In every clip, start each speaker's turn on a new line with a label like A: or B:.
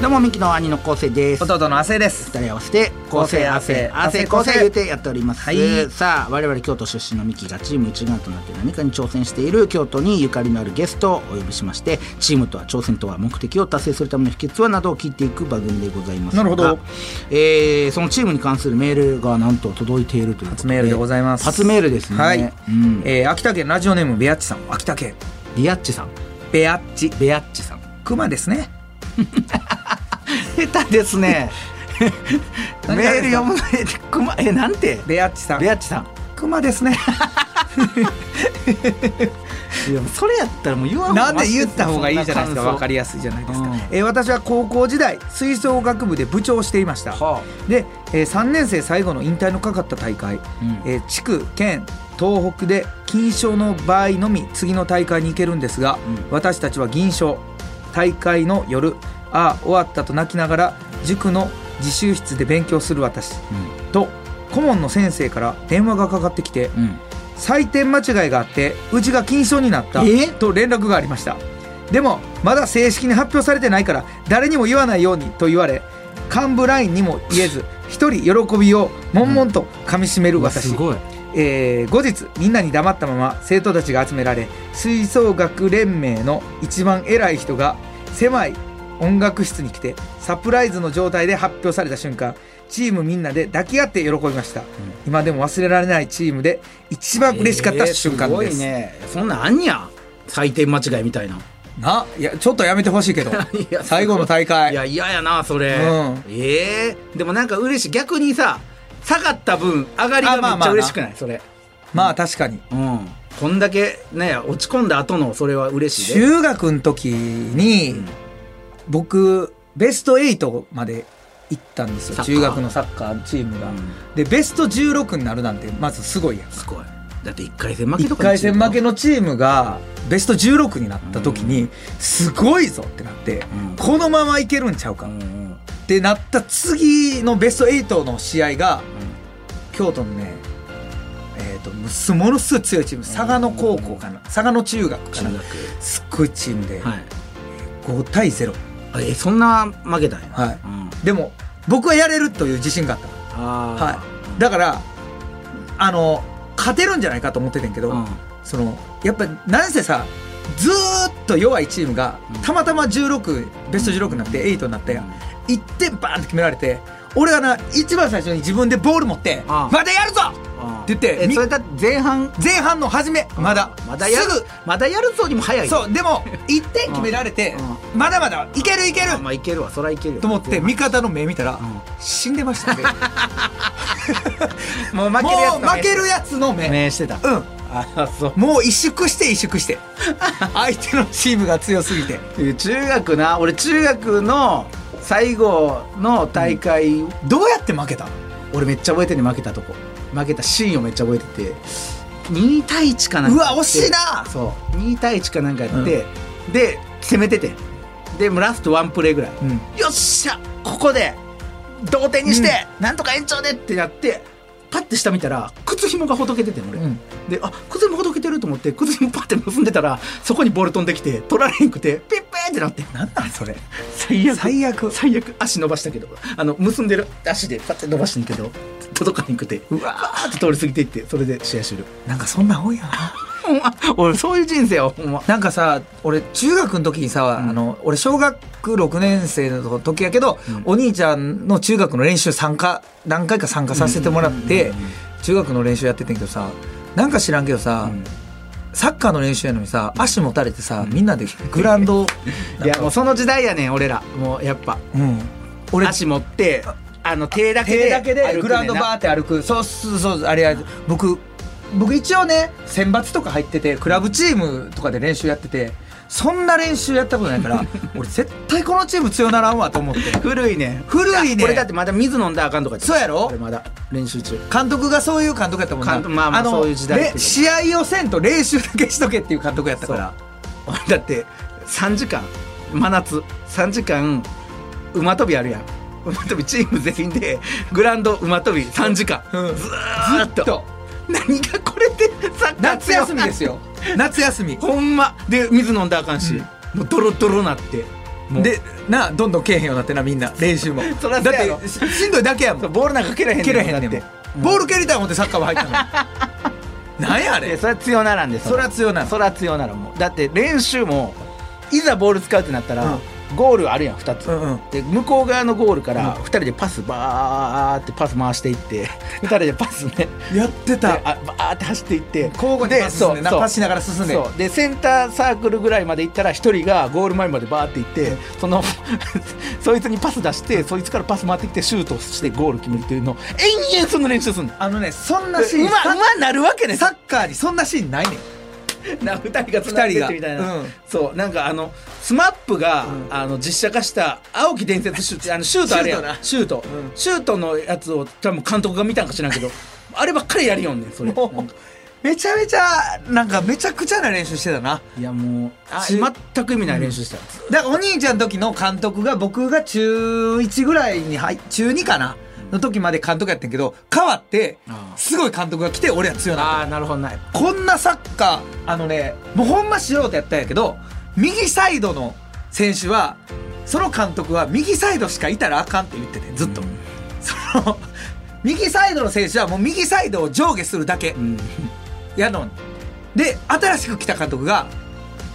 A: どうもミキの兄の昴生です。
B: 弟の亜生です。
A: 二人合わせて昴生亜生。亜生。昴生言うてやっております、
B: はい。
A: さあ我々京都出身のミキがチーム一丸となって何かに挑戦している京都にゆかりのあるゲストをお呼びしましてチームとは挑戦とは目的を達成するための秘訣はなどを聞いていく番組でございますが
B: なるほど。
A: えーそのチームに関するメールがなんと届いているという
B: 初メールでございます。
A: 初メールですね、
B: はい、
A: うん、
B: えー秋田県ラジオネームベアッチさん。秋田県。
A: リアッチさん。
B: ベアッチ。
A: ベアッチさん。
B: 熊ですね
A: 下手ですね。メール読むのえくまえなんて？
B: ベアッチさん。
A: ベアッチさん。
B: 熊ですね。
A: いやそれやったらもう言わん
B: なんで言った方がいいじゃないですか。分かりやすいじゃないですか、
A: うん。
B: えー私は高校時代吹奏楽部で部長をしていました。
A: は
B: で、え3年生最後の引退のかかった大会、
A: うん。
B: えー地区県東北で金賞の場合のみ次の大会に行けるんですが、
A: うん。
B: 私たちは銀賞大会の夜ああ終わったと泣きながら塾の自習室で勉強する私。と顧問の先生から電話がかかってきて
A: うん。うん
B: 採点間違いがあってうちが金賞になった
A: え？
B: と連絡がありました。でもまだ正式に発表されてないから誰にも言わないようにと言われ幹部ラインにも言えず 一人喜びを悶々とかみしめる私、
A: すごい。
B: えー後日みんなに黙ったまま生徒たちが集められ吹奏楽連盟の一番偉い人が狭い音楽室に来てサプライズの状態で発表された瞬間チームみんなで抱き合って喜びました、今でも忘れられないチームで一番嬉しかった瞬間です,、
A: えーすごいね。そんなんあんにゃ採点間違いみたいな。
B: ないやちょっとやめてほしいけど。最後の大会。
A: いや嫌やなそれ、
B: うん。
A: ええでもなんか嬉しい。逆にさ下がった分上がりがめっちゃ嬉しくない？それ。
B: まあ確かに。
A: うんこんだけね落ち込んだ後のそれは嬉しいで
B: 中学の時に、
A: うん。
B: 僕ベスト8まで行ったんですよ。中学のサッカーチームが、
A: うん。
B: でベスト16になるなんてまずすごい。やん
A: すごい。だって1回戦負けと
B: 1
A: か
B: 回戦負けのチームがベスト16になった時にすごいぞってなって、
A: うん。
B: このままいけるんちゃうか。っ
A: うんうん。
B: てなった次のベスト8の試合が京都のねえー、とものすごい強いチーム。佐賀野高校かな。佐賀野中学かな。
A: 中学。
B: すっごいチームで。
A: はい。
B: 5対0、
A: あえそんな負けたんや。
B: はい。
A: うん。
B: でも僕はやれるという自信があったはい。だからあの勝てるんじゃないかと思っててんけど、
A: うん。
B: そのやっぱなんせさずーっと弱いチームが
A: うん。
B: たまたま16ベスト16になって8になって1点バーンって決められて俺がな一番最初に自分でボール持って「
A: あ
B: まだやるぞ!」
A: うん
B: って言って
A: それだ前半？
B: 前半の初めまだ。
A: まだやる？
B: す
A: まだやるぞにも早い
B: ぐそうでも 1点決められて
A: う
B: まだまだいけるいける
A: あまあいけるわ。そらいけるよ。
B: と思って味方の目見たら
A: ん。
B: 死んでましたね。
A: もう負
B: も
A: けるやつ
B: う負けるやつの目。
A: 目してた。
B: うん。
A: あそう。
B: もう萎縮して萎縮して。相手のチームが強すぎて。
A: 中学な俺中学の最後の大会、
B: どうやって負けた？
A: 俺めっちゃ覚えてんね負けたとこ負けたシーンをめっちゃ覚えてて2対1かなんか
B: うわ惜しいな！
A: そう。2対1かなんかやって、で攻めてて。でもうラストワンプレーぐらい、
B: うん。
A: よっしゃここで同点にして、なんとか延長でってやってパッて下見たら靴紐がほどけててん俺、
B: うん。
A: であ靴紐ほどけてると思って靴紐パッて結んでたらそこにボール飛んできて取られへんくてピッペーってなって。
B: なんなんそれ？
A: 最悪。
B: 最悪。
A: 最悪。足伸ばしたけど。あの結んでる。足でパッて伸ばしてんけど届かへんくて。
B: うわ
A: バーって通り過ぎていってそれで試合終了。
B: なんかそんなん多いよな。
A: 俺そういう人生はほんま。
B: なんかさ俺中学の時にさ、
A: ん。
B: あの俺小学6年生の時やけど、
A: うん。
B: お兄ちゃんの中学の練習参加何回か参加させてもらって、中学の練習やっててんけどさなんか知らんけどさ、
A: うん
B: サッカーの練習やのにさ足持たれてさ、みんなでグラウンド
A: いやもうその時代やねん俺ら。もうやっぱ。
B: うん、俺
A: 足持ってあの手だけで
B: 手だけでグラウンドバーって歩く。そうそうそうあれあれ僕僕一応ね選抜とか入っててクラブチームとかで練習やっててそんな練習やったことないから 俺絶対このチーム強ならんわと思って。
A: 古いね。
B: 古いね。
A: これだってまだ水飲んだらあかんとか
B: そうやろ？
A: まだ練習中。
B: 監督がそういう監督やったもんな。
A: まあまあ
B: の
A: そういう時代
B: 試合をせんと練習だけしとけっていう監督やったから。
A: 俺 だって3時間真夏。3時間馬跳びあるやん。馬跳びチーム全員でグラウンド馬跳び3時間、
B: うん。
A: ずーっと。何がこれで
B: 夏休みですよ夏休み。
A: ほんま。で水飲んだらあかんし、もうドロドロなって。
B: でなどんどんけえへんようになってなみんな練習も。
A: そら
B: だ
A: そうやろ。
B: ってししんどいだけやも
A: ん。ボールなんか蹴らへんねん
B: 蹴れへんねんもん。
A: だって
B: ボール蹴りたい思ってサッカー部入ったの。なんやあ
A: やそれは強ならんで
B: それは。強なの
A: それは強ならもうだって練習もいざボール使うってなったら、
B: うん
A: ゴールあるやん2つ、
B: うんうん。
A: で向こう側のゴールから
B: うん。
A: 2人でパスバーってパス回していって 2人でパスね。
B: やって
A: で
B: た
A: あバーって走っていって。
B: 交互にパス進んでな。
A: そう
B: パスしながら進んで。
A: そう。でセンターサークルぐらいまで行ったら1人がゴール前までバーって行ってその そいつにパス出してそいつからパス回ってきてシュートしてゴール決めるっていうのを延々その練習すんの
B: あのねそんなシーン
A: ううまなるわけね
B: サッカーにそんなシーンないねん
A: な2人がつながってってみたいな、
B: 二人が。うん。
A: そうなんかあの SMAPが、
B: うん。
A: あの実写化した蒼き伝説シュートあのシュートあれやん。シュート
B: うん。
A: シュートのやつを多分監督が見たんか知らんけど あればっかりやりよんねんそれ。
B: めちゃめちゃなんかめちゃくちゃな練習してたな。い
A: やもう全く意味ない練習した、
B: だからお兄ちゃんの時の監督が僕が中1ぐらいに入中2かなの時まで監督やってんけど変わってすごい監督が来て俺は強なった。
A: あーなるほどな。
B: こんなサッカーあのねもうほんま素人やったんやけど右サイドの選手はその監督は右サイドしかいたらあかんって言っててずっと、その右サイドの選手はもう右サイドを上下するだけ。
A: うん。
B: やのにで新しく来た監督が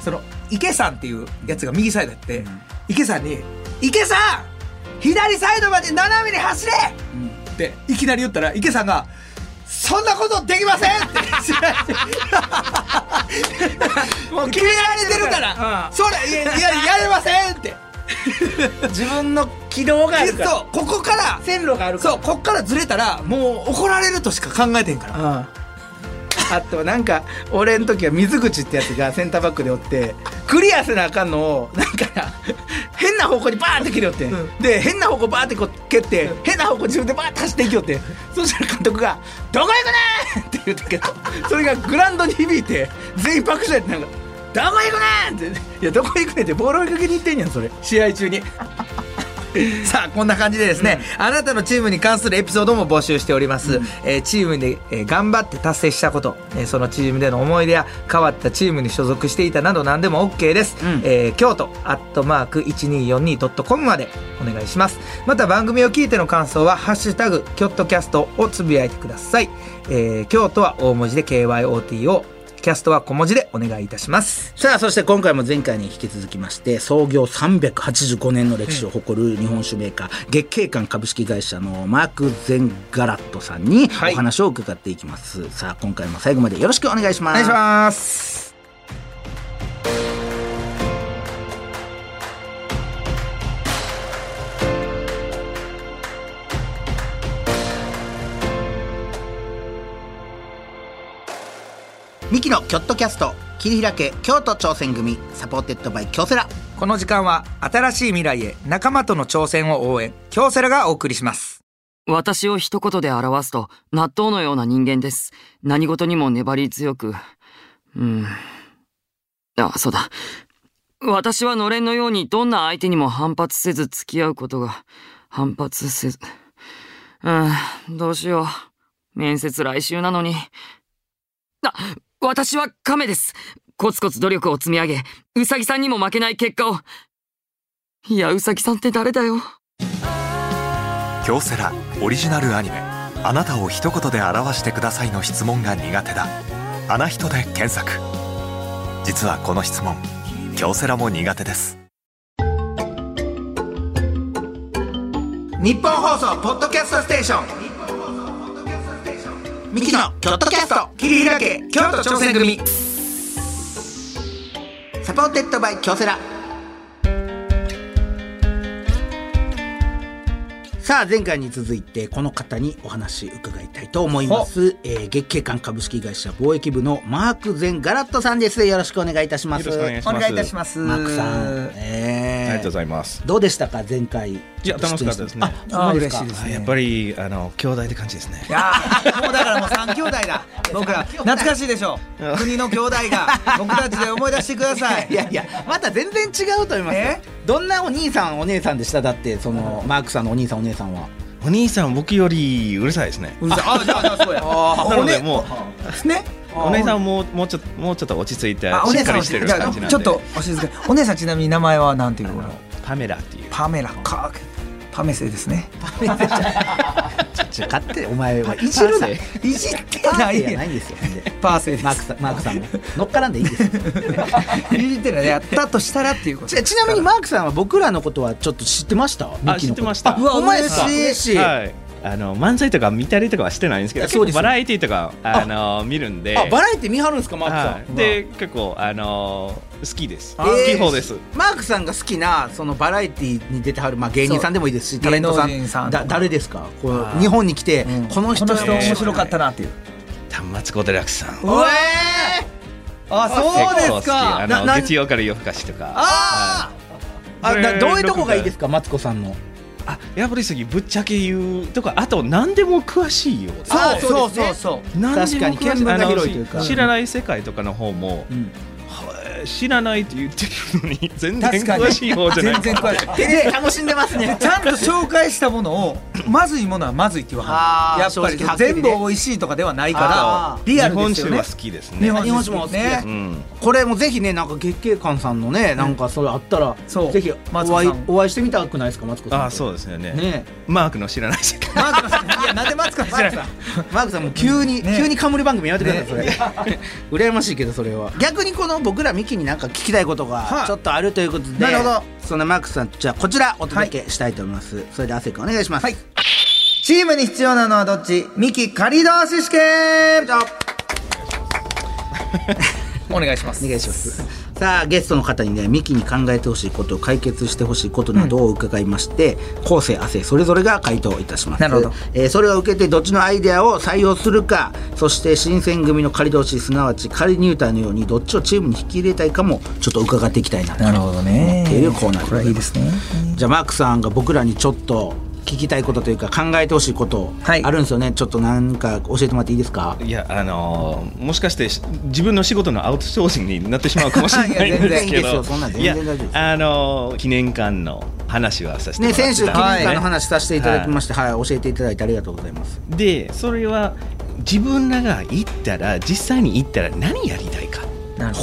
B: その池さんっていうやつが右サイドやって、
A: うん。
B: 池さんに「池さん左サイドまで斜めに走れ!」っていきなり言ったら池さんが「そんなことできません!」って。もう決められてるから「それいやいややれません!」って。
A: 自分の軌道があるから。
B: そう。ここから
A: 線路があるから。
B: そう。こっからずれたらもう怒られるとしか考えてんから。
A: うんあとなんか俺の時は水口ってやつがセンターバックでおってクリアせなあかんのをなんか変な方向にバーンって蹴りよって、
B: うん
A: で変な方向バーンってこう蹴って、変な方向自分でバーンって走っていきよってそしたら監督が「どこ行くねん!」って言ったけど それがグラウンドに響いて全員爆笑やってなんか「どこ行くねん!」って「いやどこ行くねん!」ってボール追いかけに行ってんやんそれ
B: 試合中に さあこんな感じでですね、あなたのチームに関するエピソードも募集しております、えーチームで、えー頑張って達成したこと、えーそのチームでの思い出や変わったチームに所属していたなど何でも OK です、
A: うん。
B: えー京都アットマーク 1242.com までお願いします。また番組を聞いての感想は「ハッシュタグキョットキャスト」をつぶやいてください、えー京都は大文字で KYOTO キャストは小文字でお願いいたします。
A: さあそして今回も前回に引き続きまして創業385年の歴史を誇る日本酒メーカー、月桂館株式会社のマーク・ゼンガラットさんに
B: はい。
A: お話を伺っていきます、さあ今回も最後までよろしくお願いします。
B: お願いします
A: ミキのキョットキャスト切り開け京都挑戦組 supported by 京セラ
B: この時間は新しい未来へ仲間との挑戦を応援京セラがお送りします
C: 私を一言で表すと、納豆のような人間です。何事にも粘り強く。うん。あ、そうだ。私はのれんのようにどんな相手にも反発せず付き合うことが、反発せず。うん、どうしよう。面接来週なのに。あ、私は亀です。コツコツ努力を積み上げ、うさぎさんにも負けない結果を。いや、うさぎさんって誰だよ。
D: 京セラオリジナルアニメ「あなたを一言で表してください」の質問が苦手だ「あな人」で検索実はこの質問京セラも苦手です
A: ニッポン放送ポッドキャストステーションミキのキョットキャスト。
B: 切り開け。京都挑戦組。
A: supported by 京セラ。ささあ前回に続いてこの方にお話伺いたいと思います、えー、月桂冠株式会社貿易部のマーク・ゼン・ガラットさんです。よろしくお願いいたします。
E: よろしくお願いします。
B: 願いいたします。
A: マークさん、
E: ありがとうござい。ます。
A: どうでしたか前回。い
E: いや楽しかったですね。
B: あ嬉しいですね。
E: やっぱりあの兄弟って感じですね。
B: い。やーもうだからもう三兄弟だ。僕ら懐かしいでしょ国の兄弟が僕たちで思い出してください。
A: いやいやまた全然違うと思いますどんなお兄さんお姉さんでした？だってそのマークさんのお兄さんお姉さんは。
E: お兄さん僕よりうるさいですね。
B: うるさい。あじゃあじゃあそうや。
E: なのでも
B: ね。
E: うお姉さんはもうもうちょっともうちょっと落ち着いてしっかりしてる感じなんで。
B: あちょっとお静かに。お姉さんちなみに名前はなんていうの？
E: パメラっていう。
B: パメラか。パメセですね。
A: ちょ勝手お前はいじるない。
B: じってない。
A: ーやないんですよ。
B: パーセです。
A: マークさんマークさんも。乗っからんでいいですよ。
B: いじってない。やったとしたらっていうこと。
A: ちちなみにマークさんは僕らのことはちょっと知ってました？
E: 知ってました。
A: あうわお前
B: 嬉しい。
A: 嬉しい、
E: はい。あの漫才とか見たりとかはしてないんですけど、
A: あそうです。よ
E: 結構バラエティとかあの見るんで。
A: あバラエティ見張るんですかマークさん、
E: はい、で結構あの好きです。好
A: えー
E: き方です。
A: マークさんが好きなそのバラエティに出てはる、まあ、芸人さんでもいいですしタレントさん。だ誰ですか？こう
E: あー。
A: 日本に来て、
B: うん。
A: この人
B: 面白かったなっていう。
E: 端末コデラックスさん。
A: おえ
B: あそうです
E: 結構好き。あ
A: なな
E: の月曜から夜更かしとか。
A: あー。あ
E: それ
A: などういうとこがいいですか？マツコさんの
E: あやっぱり次ぶっちゃけ言うとかあと何でも詳しいようで。す
A: あ
B: そう
A: そう
B: そうそう。
E: 何でも
A: 確かに見聞が広いというか。
E: 知らない世界とかの方も、
A: うん。
E: は知らないって言ってるのに全然詳しい方じゃない。
B: 全然詳しい。
A: 手で楽しんでますね。
B: ちゃんと紹介したものをまずいものはまずいって言わ
A: あー
B: はるやっぱり全部美味しいとかではない
A: あ
B: からリア
E: 日本
B: ルですよね。
E: 酒は好きです
B: 日
E: ね
B: 本
A: 日本酒も好きこれもぜひねなんか月経館さんのねなんかそれあったら、ぜひお会いしてみたくないですかマツコさんと
E: あそうですよね。
A: ね。
E: マークの知らない世界。
B: マークのさんいやなんでマツコの知らない
A: マークさんもう急に、
B: ね。
A: 急に冠番組やめてください、それ。羨ましいけどそれは。逆にこの僕らミキになんか聞きたいことが
B: はい。
A: ちょっとあるということで、
B: なるほど。
A: そんなマークさんじゃあこちらお届けしたいと思います、それで亜生君お願いします。
B: はい。チームに必要なのはどっち？ミキ仮同士試験お願いします。
A: お願いしますさあゲストの方にねミキに考えてほしいこと解決してほしいことなどを伺いまして、後世亜生それぞれが回答いたします。
B: なるほど。
A: えーそれを受けてどっちのアイデアを採用するかそして新選組の仮同士すなわち仮入隊のようにどっちをチームに引き入れたいかもちょっと伺っていきたいなと。
B: なるほどね。
A: 思っているコーナーで
B: これはいいですね。
A: じゃあマークさんが僕らにちょっと聞きたいことというか考えてほしいこと
B: はい。
A: あるんですよね、ちょっとなんか教えてもらっていいですか？
E: いやあのーもしかしてし自分の仕事のアウトソーシングになってしまうかもしれないんです
A: いや全然いいです
E: けど
A: よ。そんなん全
E: いや
A: 然大丈夫です
E: あのー記念館の話はさせてもらってた。
A: ね先週記念
B: はい
A: 館の話させていただきまして、はい。教えていただいてありがとうございます。
E: でそれは自分らが行ったら実際に行ったら何やりたいか。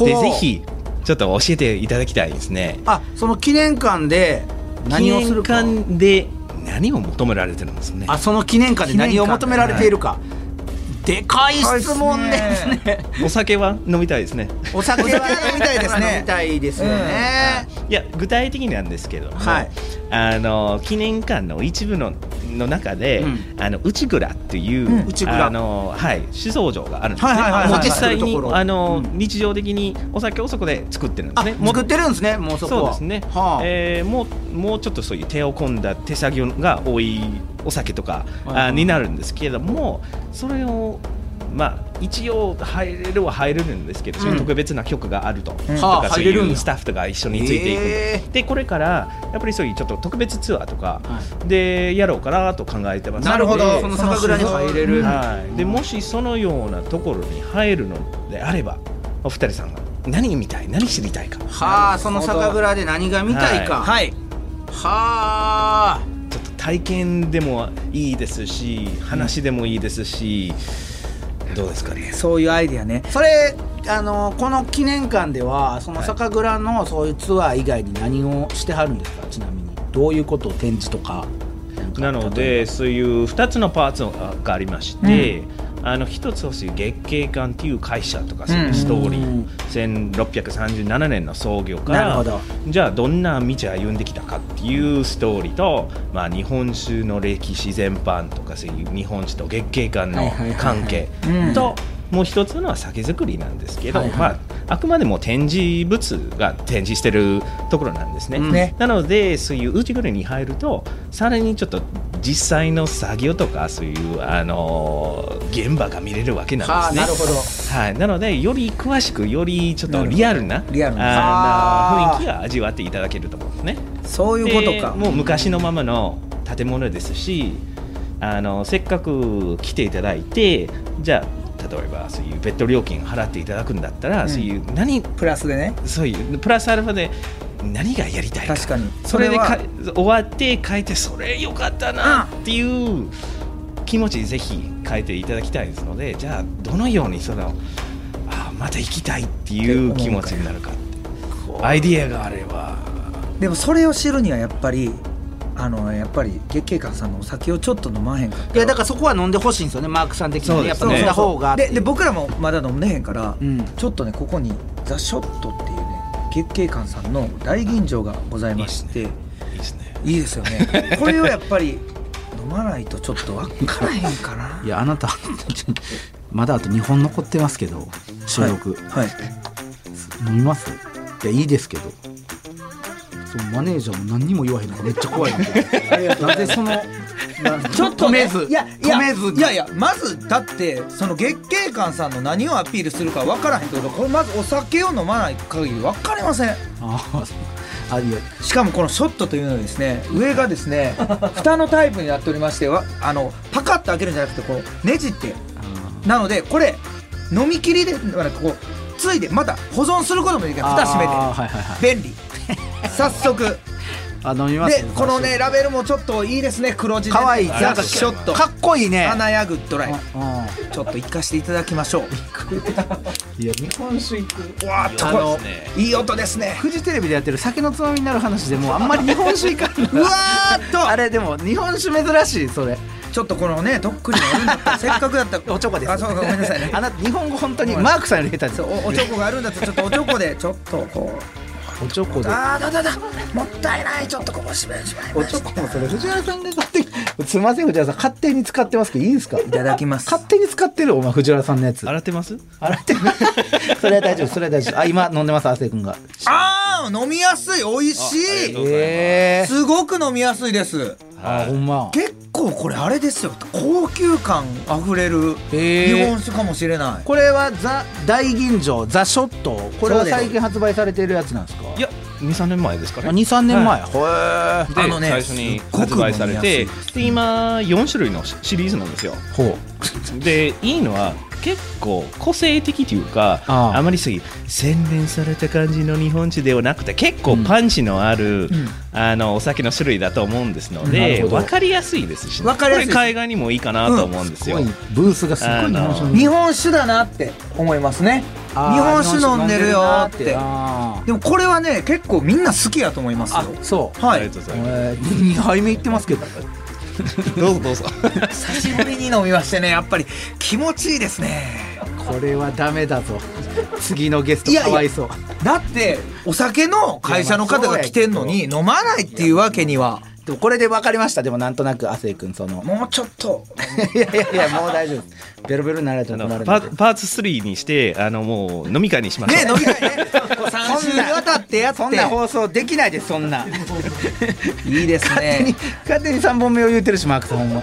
E: でぜひちょっと教えていただきたいですね。
A: あその記念館で何をするか。
E: 記念館で何を求められてるんですね。
A: あその記念館で何を求められているか、でかい質問ですね。
E: お酒は飲みたいですね。
A: お酒は
B: 飲みたいですね。
A: 飲みたいですよね、
E: いや具体的なんですけども、
A: はい。
E: あの記念館の一部のの中で、
A: うん。
E: あの内蔵っていう、
B: うん。
A: 内蔵。
E: あのはい酒造場があるんですね。
B: はいはいはいはい。
E: もう実際にあの、
A: うん。
E: 日常的にお酒をそこで作ってるんです
A: あ
E: ね。
A: 作ってるんですねもうそこは。
E: そうですね、
A: はあ。
E: えーもうもうちょっとそういう手を込んだ手作業が多いお酒とか、
A: はいはい。
E: あになるんですけれどもそれをまあ一応入れるは入れるんですけど、そういう特別な曲があると、と
A: はあ
E: かそういうスタッフとか一緒についていく、
A: へ
E: でこれからやっぱりそういうちょっと特別ツアーとか
A: は
E: でやろうかなと考えてます。
A: なるほど。その酒蔵に入れる。
E: はい、でもしそのようなところに入るのであればお二人さんが何見たい何知りたいか。
A: はあその酒蔵で何が見たいか。は
B: はい。
A: あ。
E: ちょっと体験でもいいですし話でもいいですし、どうですかね？
B: そういうアイディアね。
A: それあのこの記念館ではその酒蔵のそういうツアー以外に何をしてはるんですか？ちなみに。どういうことを展示とか。
E: なのでそういう2つのパーツがありまして、あの一つはそういう月経館っていう会社とかそういうストーリー、
A: うん
E: 1637年の創業から
A: なるほど。
E: じゃあどんな道歩んできたかっていうストーリーと、まあ、日本酒の歴史全般とかそういう日本酒と月経館の関係
A: うん。
E: ともう一つのは酒造りなんですけど、
B: はいはい。
E: まあ、あくまでも展示物が展示してるところなんですね。
B: ね。
E: なのでそういう内蔵に入るとさらにちょっと実際の作業とかそういうあの現場が見れるわけなんですね。
B: ほど。
E: はい、なのでより詳しくよりちょっとリアルな
B: リアルな。
E: 雰囲気が味わっていただけると思うんですね。
B: そういうことか。
E: でもう昔のままの建物ですしあのせっかく来ていただいてじゃあ例えばそういうベッド料金払っていただくんだったら、
B: うん。
E: そういう何
B: プラスでね。
E: そういうプラスアルファで何がやりたいか。
B: 確かに。
E: それでか終わって書いてそれよかったなっていう気持ちぜひ書いていただきたいですのでじゃあどのようにそのあまた行きたいっていう気持ちになるかアイディアがあれば。
B: でもそれを知るにはやっぱりあのやっぱり月経館さんのお酒をちょっと飲まへんか
A: いやだからそこは飲んでほしいんですよねマークさん的にね。やっぱ飲んだ方が
B: でで僕らもまだ飲んでへんから、
A: うん。
B: ちょっとねここに「ザ・ショット」っていうね月経館さんの大吟醸がございまして。
E: いいですね。
B: いいですよね。これをやっぱり飲まないとちょっと分からへんかな。い
A: やあなた まだあと2本残ってますけど収録、
B: はい。
A: 飲みます？いやいいですけどそうマネージャーも何にも言わへんのがめっちゃ怖い。んでなぜそのな
B: ちょっとね
A: 止めず
B: いやいや
A: 止めず
B: いやいやまずだってその月経館さんの何をアピールするか分からへんけどこれまずお酒を飲まない限り分かりません。
A: あー。あいや
B: しかもこのショットというのはですね上がですね 蓋のタイプになっておりましてわあのパカッと開けるんじゃなくてこうねじって。なのでこれ飲み切りではなくこうついでまた保存することもできる。蓋閉めて。
A: はいはいはい。
B: 便利早速。
A: あ飲みます
B: でこのねラベルもちょっといいですね。黒字でね。
A: かわい。い
B: ザ
A: なんか
B: ショット
A: かっこいいね。
B: 花やグッドライ
A: うん
B: ちょっと行かしていただきましょ
A: いや日本酒行く。
B: うわーっと
E: いい。
B: こいい音ですね。
A: フジテレビでやってる酒のつまみになる話でもうあんまり 日本酒いかん
B: うわーっと。
A: あれでも日本酒珍しいそれ。
B: ちょっとこのねとっくりがあるんだったら せっかくだったら。
A: おちょこです。
B: あそうかごめんなさいね。
A: あなた日本語本当にマークさんより下手です
B: おおちょこがあるんだったらちょっとおちょこでちょっとこう
A: おちょこで。
B: あーだだだ。もったいない。ちょっとこぼしましまい
A: お
B: まし
A: ちょこもそれ藤原さんが勝手にすみません藤原さん。勝手に使ってますけどいいですか？
B: いただきます
A: 勝手に使ってるお前藤原さんのやつ。
E: 洗ってます？
A: 洗ってる それは大丈夫それは大丈夫。あ今飲んでます亜生君が。
B: あー飲みやすい。美味し
E: あありがとう
B: い
A: ええ
B: すごく飲みやすいです。
A: あほんま。
B: 結構これあれですよ。高級感あふれる日本酒かもしれない。
A: これはザ大吟醸ザショット。これは最近発売されているやつなんですか？
E: いや23年前ですかね。
A: 23年前、
E: は
A: へえ
E: で、
B: あのね
E: 最初に発売されて今4種類のシリーズなんですよ。
A: ほ
E: でいいのは結構個性的というか
A: ああ。
E: あまりそういう洗練された感じの日本酒ではなくて結構パンチのある、あのお酒の種類だと思うんですので
A: ほど。
E: 分かりやすいですし、
B: わかりやすい
E: これ海外にもいいかなと思うんですよ、
A: すごいブースがすごい日本酒の。
B: 日本酒だなって思いますね。日本酒飲んでるよーって。
A: あ
B: でもこれはね結構みんな好きやと思いますよ。
A: そう。
B: はい。
E: ありがとうございま
A: えー、2杯目いってますけど。
E: す どうぞどうぞ。
B: 久しぶりに飲みましてねやっぱり気持ちいいですね。
A: これはダメだぞ。次のゲストかわいそう。
B: だってお酒の会社の方が来てんのに飲まないっていうわけには
A: でもこれで分かりました。でもなんとなく亜生君その
B: もうちょっと。
A: いやいやいやもう大丈夫です。ベロベロになられて
E: あ
A: も困る
E: パパーツ3にしてあのもう飲み会にしましょう。
B: ね飲み会ね。3週にわたってやって。
A: そんな放送できないですそんな。
B: いいです
A: 勝手に
B: ね
A: 勝手に3本目を言ってるしマークさんほんま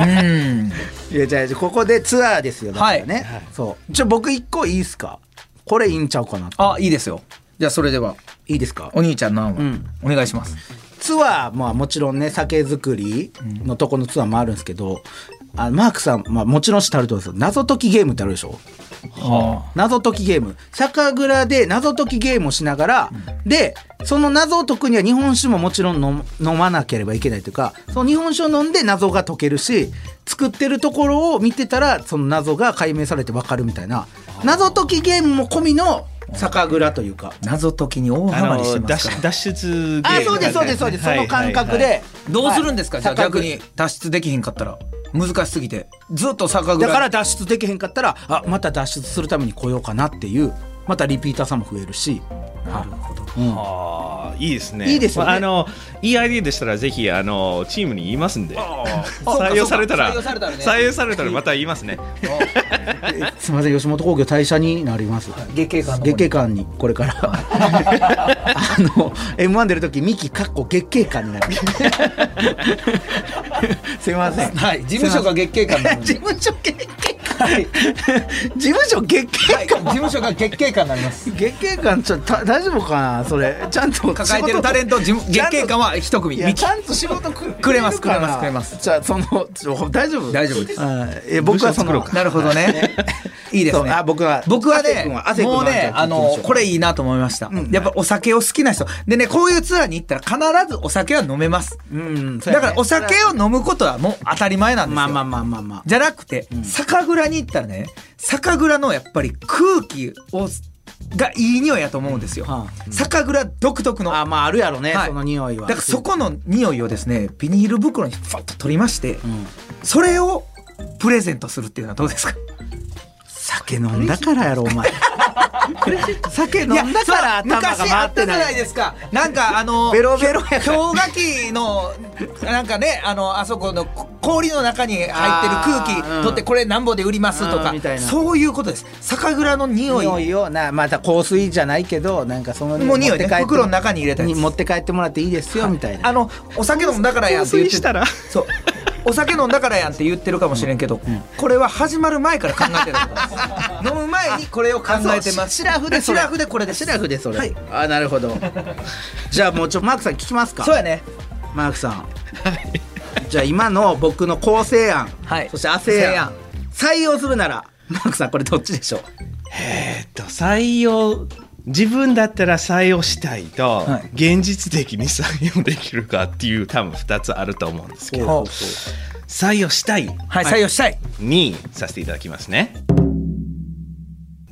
B: うん。
A: いやじゃあここでツアーですよだからね、そう。じゃあ僕一個いいっすか？これいいんちゃうかな
B: あいいですよ。じゃあそれでは。い
A: いですか？
B: お兄ちゃんの案は
A: うん。
B: お願いします
A: ツアーまあもちろんね酒造りのとこのツアーもあるんですけど、あマークさん、まあ、もちろん知ってあると思うんですけど謎解きゲームってあるでしょ？
B: は
A: 謎解きゲーム。酒蔵で謎解きゲームをしながら、でその謎を解くには日本酒ももちろん飲飲まなければいけないというかその日本酒を飲んで謎が解けるし作ってるところを見てたらその謎が解明されて分かるみたいな。謎解きゲームも込みの酒蔵というか。
B: 謎解きに大
E: あ
B: ハマりして
E: の
B: ますから。
E: 脱脱出ゲーム
A: あそうですそうですそうです、その感覚で、
B: どうするんですか、
A: はい
B: じゃあ逆に脱出できひんかったら。難しすぎて。ずっと酒蔵。
A: だから脱出できへんかったらあまた脱出するために来ようかなっていう。またリピーターさんも増えるし。なるほど、うん。
E: ああいいですね。
A: いいですよね。
E: まああのいいアイディアでしたらぜひあのチームに言いますんで。採用されたら。
B: 採用されたらね。
E: 採用されたらまた言いますね
A: すみません吉本興業退社になります。
B: 月経館
A: 月経館にこれから。あの M1 出る時ミキかっこ月経館になるす。みません。
B: はい。事務所が月経館
A: 事
B: で
A: 務所月経館事務所月経
B: はい事務所が月経館になります。
A: 月経館ちょっとた大丈夫かなそれ。ちゃんと
B: 抱えてるタレント事務
A: ちゃんと
B: 月経館は一組。
A: ちゃんと仕事く
B: くれます
A: くれ
B: ますくれます。
A: じゃあその大丈夫？
B: 大丈夫です。
A: はい。え僕はその
B: なるほどねいいですね。
A: あ僕は
B: 僕はねもうね
A: あ
B: あのこれいいなと思いました、
A: ん。
B: やっぱお酒を好きな人。でねこういうツアーに行ったら必ずお酒は飲めます。
A: うん
B: だからお酒を飲むことはもう当たり前なんですよ、
A: まあまあまあまあまあ
B: じゃなくて、酒蔵に行ったらね酒蔵のやっぱり空気をがいい匂いやと思うんですよ、
A: は
B: 酒蔵独特の。
A: あまああるやろね、
B: はい。
A: その匂いは。
B: だからそこの匂いをですねビニール袋にファッと取りまして、
A: うん。
B: それをプレゼントするっていうのはどうですか？
A: 酒飲んだからやろお前。酒飲んだから
B: いやそう
A: 頭が
B: 昔あっ
A: 回ったて
B: じゃないですかなんかあの
A: ベロベロ
B: 氷河期のなんかねあのあそこの氷の中に入ってる空気取ってこれなんぼで売りますとか
A: うん
B: そういうことです。酒蔵の匂い。
A: 匂いをなまた香水じゃないけどなんかその
B: もう匂いね。袋の中に入れたやつ。
A: に持って帰ってもらっていいですよみたいな。
B: あのお酒飲んだからやんって言って。
E: たら？
B: そうお酒飲んだからやんって言ってるかもしれんけど、これは始まる前から考えてる 飲む前にこれを考えてます。
A: シラフで
B: シラフでこれです。
A: シラフでそれ、
B: はい。
A: あなるほど。じゃあもうちょマークさん聞きますか？
B: そうやね。
A: マークさん。じゃあ今の僕の構成案、
B: はい。
A: そして亜生案。採用するならマークさんこれどっちでしょう？
E: えっと採用自分だったら採用したいと、
B: はい。
E: 現実的に採用できるかっていう多分2つあると思うんですけど採用したい。
B: はい採用したい。
E: にさせていただきますね。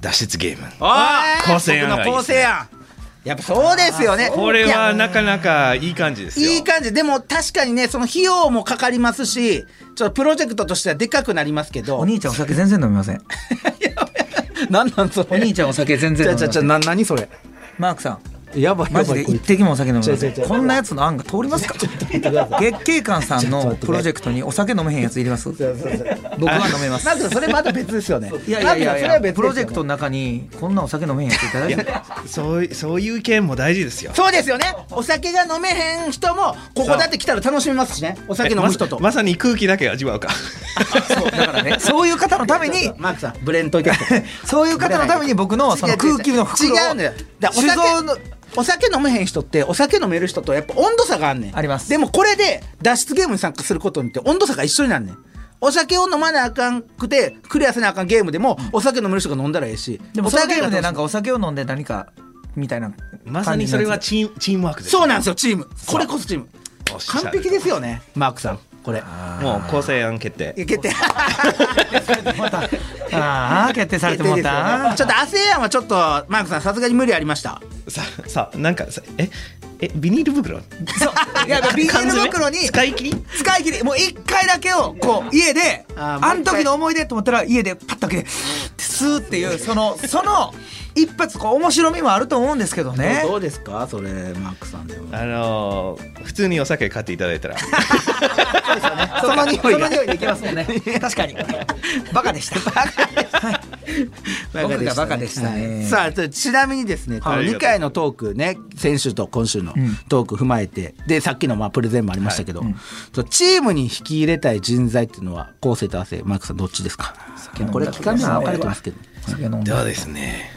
E: 脱出ゲーム。
A: あ
E: 構成案がいいですね。
A: 僕の構成案。やっぱそうですよね。
E: これ
A: いや
E: はなかなかいい感じですよ。
A: いい感じ。でも確かにねその費用もかかりますしちょっとプロジェクトとしてはでかくなりますけど。
B: お兄ちゃんお酒全然飲みません。
A: なんなんそれ？
B: お兄ちゃんお酒全然飲みません。
A: ちゃちゃちゃな何それ？
B: マークさん
A: やばいや
B: マジで一滴もお酒飲みませ
A: 違う違う違う。
B: んこんなやつの案が通りますか？月経館さんのプロジェクトにお酒飲めへんやついります？僕は飲めます。
A: なんかそれまた別ですよね。
B: いやいやいやいや
A: なんかそれは別ですよね。
B: プロジェクトの中にこんなお酒飲めへんやついただい。て
E: そういそういう意見も大事ですよ。
A: そうですよね。お酒が飲めへん人もここだって来たら楽しめますしね。お酒飲む人と。
E: まさに空気だけ味わうか。
B: そうだからね。そういう方のために
A: マークさんブレんといて
B: そういう方のために僕のその空気の袋を
A: 違うんだよ
B: 酒
A: お酒飲めへん人ってお酒飲める人とやっぱ温度差があんねん。
B: あります。
A: でもこれで脱出ゲームに参加することによって温度差が一緒になんねん。お酒を飲まなあかんくてクリアせなあかんゲームでもお酒飲める人が飲んだらええし
B: でもその
A: お酒が
B: ゲームでなんかお酒を飲んで何かみたいな
E: まさにそれはチームチームワークです
A: そうなんですよチーム。これこそチーム。完璧ですよね。マークさんこれ。
E: もう構成案決定。
A: いけて
B: ああ決定されてもらった。
A: ちょっとアセアンはちょっとマークさんさすがに無理ありました。
E: ささなんかさええビニール袋？
B: そう。いや ビニール袋に
E: 使い切り？
B: 使い切り。もう一回だけをこう家で
A: あーもう一回。
B: あん時の思い出と思ったら家でパッと開けてスーっていうそのその一発こう面白みもあると思うんですけどね。
A: どうですか？それマークさんでも。
E: あのー普通にお酒買っていただいたら。
B: その匂い
A: その
B: 匂いでいけますもんね。確かに。バカでした。僕がバカでしたね。
A: はい。さあちちなみにですねこの
E: はい
A: 2回のトークね先週と今週のトーク踏まえてでさっきのまあプレゼンもありましたけど、そうチームに引き入れたい人材っていうのは構成と亜生マークさんどっちですか？これ期間では分かれてますけど。
B: で
E: はですね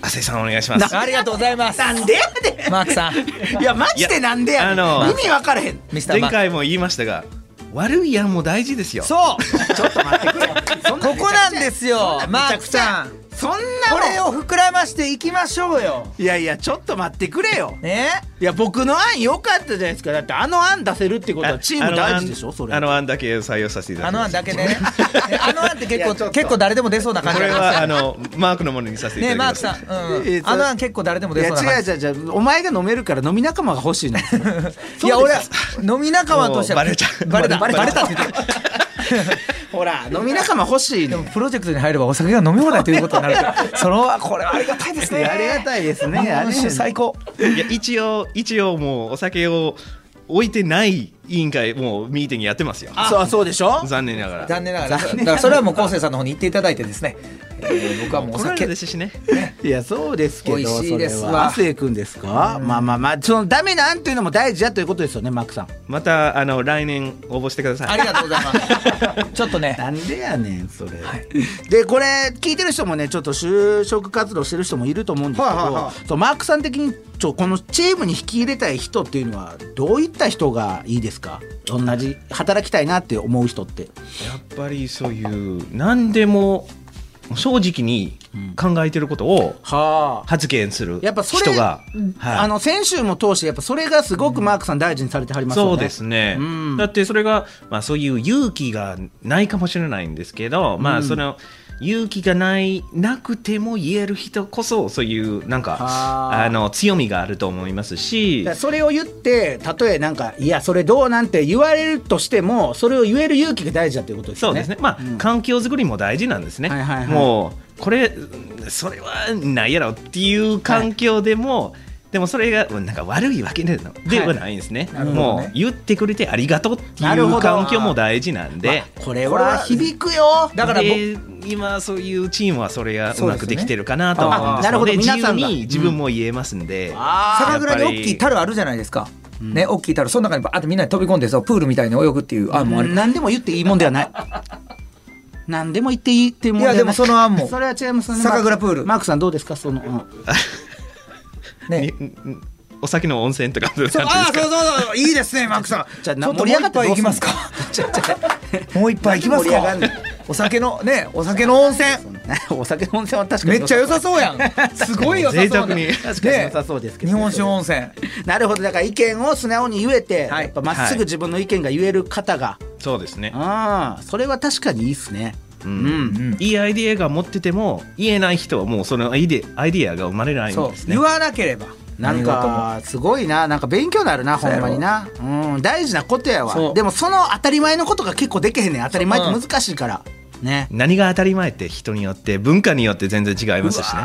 E: 亜生さんお願いします。
B: ありがとうございます。
A: なんでやね
B: マークさん。
A: んいやマジでなんでやね
E: あの
A: 意味分からへん。
E: 前回も言いましたが悪い案も大事ですよ。
B: そう。
A: ちょっと待ってくれ。
B: ここなんですよマークさん
A: そんな
B: これ
A: も
B: を膨らましていきましょうよ。
A: んいやいやちょっと待ってくれよ。
B: ね？
A: いや僕の案良かったじゃないですか。だってあの案出せるってことはチーム大事でしょそれ。
E: あの案だけ採用させていただ
B: あの
E: きます。
B: 案だけねあの案って結構結構誰でも出そうな感じ
E: これはあのマークのものにさせてい
B: ね
E: ただきます。
B: マークさん、うん。
A: えーそ
B: あの案結構誰でも出
A: いや
B: そうな感じ。
A: 違う違う違う。お前が飲めるから飲み仲間が欲しいの。
B: いや俺は飲み仲間としては
E: バレちゃう。
B: バレた。
A: バレた。
B: バレたって言って。る
A: ほら飲み仲間欲しいね。
B: でもプロジェクトに入ればお酒が飲み放題ということになるから そのこれはありがたいですね。
A: ありがたいですね。
B: 日本酒最高。
E: いや一応一応もうお酒を置いてない委員会もうミーティングやってますよ。
A: そうそうでしょ？
E: 残念ながら。
B: 残念ながら。だからそれはもう昴生さんの方に行っていただいてですね、えー僕はもうお酒。
E: るですしね。
A: いやそうですけど
B: 美味しいですわ。
A: それは。亜生君ですか？まあまあまあそのダメなんていうのも大事だということですよねマックさん。
E: またあの来年応募してください。
B: ありがとうございます。ちょっとね。
A: なんでやねんそれ、でこれ聞いてる人もねちょっと就職活動してる人もいると思うんですけど、
B: はいは
A: マークさん的にちょこのチームに引き入れたい人っていうのはどういった人がいいですか？同じ働きたいなって思う人って。
E: やっぱりそういう何でも正直に考えてることを
A: はあ。
E: 発言する
A: やっぱそれ
E: 人が、はい。
A: あの先週も通してやっぱそれがすごくマークさん大事にされてはりますよね。
E: そうですね、
A: うん。
E: だってそれが、まあ、そういう勇気がないかもしれないんですけど、まあその勇気がないなくても言える人こそそういうなんか
A: はあ。
E: あの強みがあると思いますし。
A: それを言ってたとえなんかいやそれどうなんて言われるとしてもそれを言える勇気が大事だということですよね。
E: そうですね。まあ、環境づくりも大事なんですね、
A: はいはいはい。
E: もうこれそれはないやろっていう環境でも、でもそれがなんか悪いわけではではないんですね,、
B: なるほど
E: も
B: ね
E: う言ってくれてありがとうっていう環境も大事なんで、
A: これは響くよ。
B: だから
E: 今そういうチームはそれがうまくできてるかなと思うんです
A: あなるほど。
E: で
A: 皆さんが。
E: 自由に自分も言えますんで、
A: あ
B: 酒蔵に大きい樽あるじゃないですか、ね大きい樽その中にバーってみんなで飛び込んでそうプールみたいに泳ぐっていう案もある、
A: 何でも言っていいもんではない。何でも言っていいっていうもんではない。
B: いやでもその案も。
A: それは違いますね。
B: 酒蔵プール。
A: マークさんどうですか？その、うん
B: ね。
E: お酒の温泉とか？
B: ああそうそうそういいですねマックさん。
A: じゃあな
B: ちょっともう
A: 盛り上がって
B: 一杯いきますか？もう一杯いきますか？お酒のねお酒の温泉。
A: お酒の温泉は確かに
B: めっちゃ良さそう。やん。すごい良さそうな。
E: 贅沢に。
A: 確かに良さそうですけど。
B: 日本酒温泉。
A: なるほど。だから意見を素直に言えて、
B: はい。
A: やっぱまっすぐ自分の意見が言える方が、
E: そうですね。
A: ああそれは確かにいいっすね
E: う
A: うん。ん、
E: いいアイディアが持ってても言えない人はもうそのアイデアアイディアが生まれないんですね。
B: 言わなければ。
A: なんかすごいな。なんか勉強になるなほんまにな、うん、大事なことや
B: そう。
A: わでもその当たり前のことが結構できへんねん当たり前って難しいから、ね。
E: 何が当たり前って人によって文化によって全然違いますしね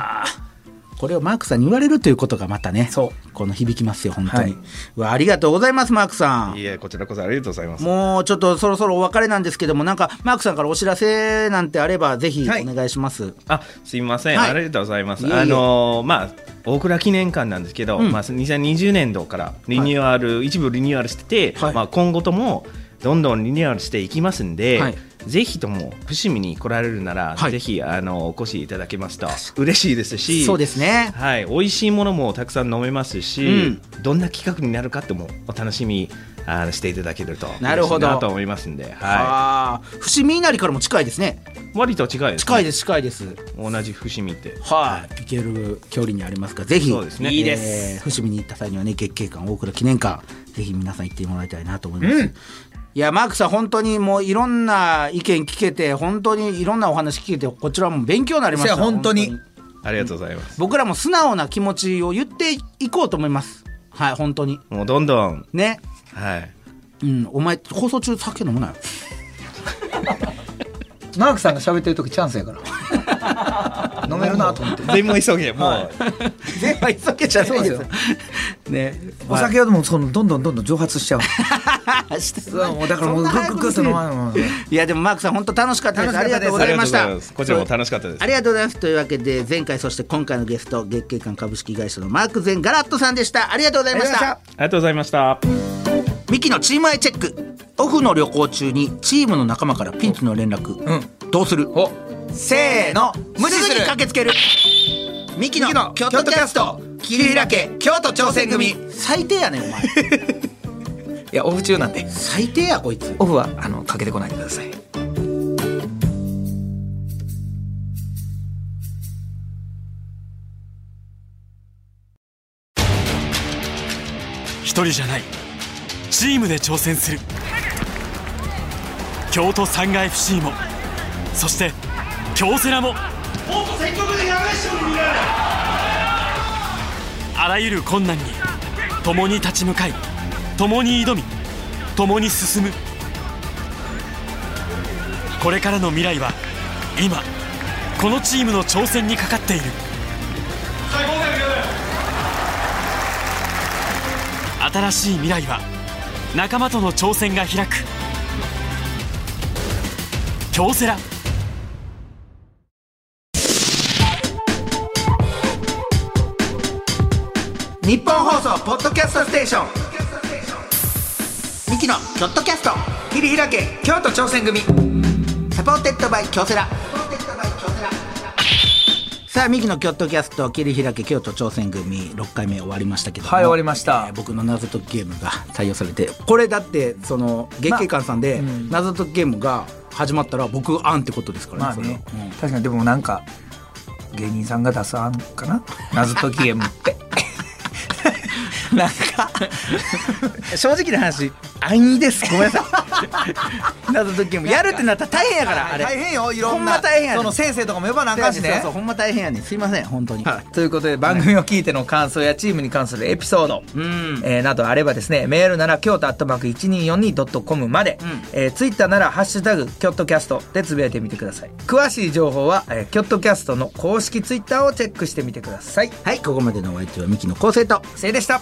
A: これをマークさんに言われるということがまたね
B: そう。
A: この響きますよ本当に、
B: はい。
A: ありがとうございますマークさん。
E: いえこちらこそありがとうございます。
A: もうちょっとそろそろお別れなんですけどもなんかマークさんからお知らせなんてあればぜひ
B: はい。
A: お願いします、
E: あすみません、
A: はい。
E: ありがとうございます。
A: いえいえ。
E: あのーまあ大倉記念館なんですけど、
A: うん。
E: まあ、2020年度からリニューアル、一部リニューアルしてて、
A: はい。
E: まあ、今後ともどんどんリニューアルしていきますんで、
A: はい
E: ぜひとも伏見に来られるなら、
A: はい。
E: ぜひあのお越しいただけますと嬉しいですし
A: そうですね。
E: はい、美味しいものもたくさん飲めますし、どんな企画になるかってもお楽しみあのしていただけると
A: なるほど。
E: と思いますんで、は
A: ああ伏見稲荷からも近いですね。
E: い、割と近いです、ね、
A: 近いです近いです。
E: 同じ伏見って。
A: はい、行ける距離にありますからぜひ
E: そうですね。
A: いいです、伏見に行った際にはね月経館大倉記念館ぜひ皆さん行ってもらいたいなと思います、いやマークさん本当にもういろんな意見聞けて本当にいろんなお話聞けてこちらも勉強になりました。
B: 本当に。
E: ありがとうございます、
A: 僕らも素直な気持ちを言っていこうと思います。はい本当に。
E: もうどんどん。
A: ね。
E: はい。
A: うんお前放送中酒飲むなよ。
B: マークさんが喋ってる時チャンスやから。飲 めるなと思って。
E: でも急げもう、
A: 全部急げじゃないです。
B: そ う
A: ね。
B: お酒はでもそのどんどんどんどん蒸発しちゃう。だからもうグッグッグッと飲い
A: いやでもマークさん本当楽しかったです。ありが
B: 楽しかったです。
A: とうございました。
E: ありがとうございます。こちらも楽しかったです。
A: ありがとうございます。というわけで前回そして今回のゲスト月経館株式会社のマークゼンガラットさんでした。ありがとうございました。
E: ありがとうございました。
A: ミキのチームアイチェックオフの旅行中にチームの仲間からピンチの連絡、
B: うん
A: どうする
B: お
A: せーの。
B: 無視す
A: ぐに駆けつけるミキの京都キャスト。桐平家京都挑戦組。最低やねんお前。
B: いやオフ中なんで。
A: 最低やこいつ。
B: オフはあのかけてこないでください。
F: 一人じゃない。チームで挑戦する。京都サンガ FC も。そして京セラも。あらゆる困難に共に立ち向かい共に挑み共に進む。これからの未来は今このチームの挑戦にかかっている。新しい未来は仲間との挑戦が開く。京セラ。
A: ニッポン放送ポッドキャストステーション。ミキのキョットキャスト。切り開け京都挑戦組。 supported by 京セラ。さあミキのキョットキャスト切り開け京都挑戦組。6回目終わりましたけども。
B: はい終わりました。
A: えー僕の謎解きゲームが採用されて。これだってその月桂冠さんで
B: うん。
A: 謎解きゲームが始まったら僕案ってことですからね,それは、
B: まあね、確かにでもなんか芸人さんが出す案かな？謎解きゲームってなんか。
A: 正直な話安易です。ごめんなさい。謎解きゲームやるってなったら大変やからあれ。
B: 大変よいろ
A: ほん
B: んな
A: ま大変やね
B: その先生とかも呼ばなあかんしね。
A: そうそうほんま大変やねん。すいません本当に、
B: ということで番組を聞いての感想やチームに関するエピソード、
A: うん。
B: えーなどあればですねメールなら京都アットマーク 1242.com まで、
A: うん。
B: えーツイッターなら「ハッシュタグキョットキャスト」でつぶやいてみてください。詳しい情報は、えーキョットキャストの公式ツイッターをチェックしてみてください。
A: はい。ここまでのお相手はミキの昴生と
B: せいでした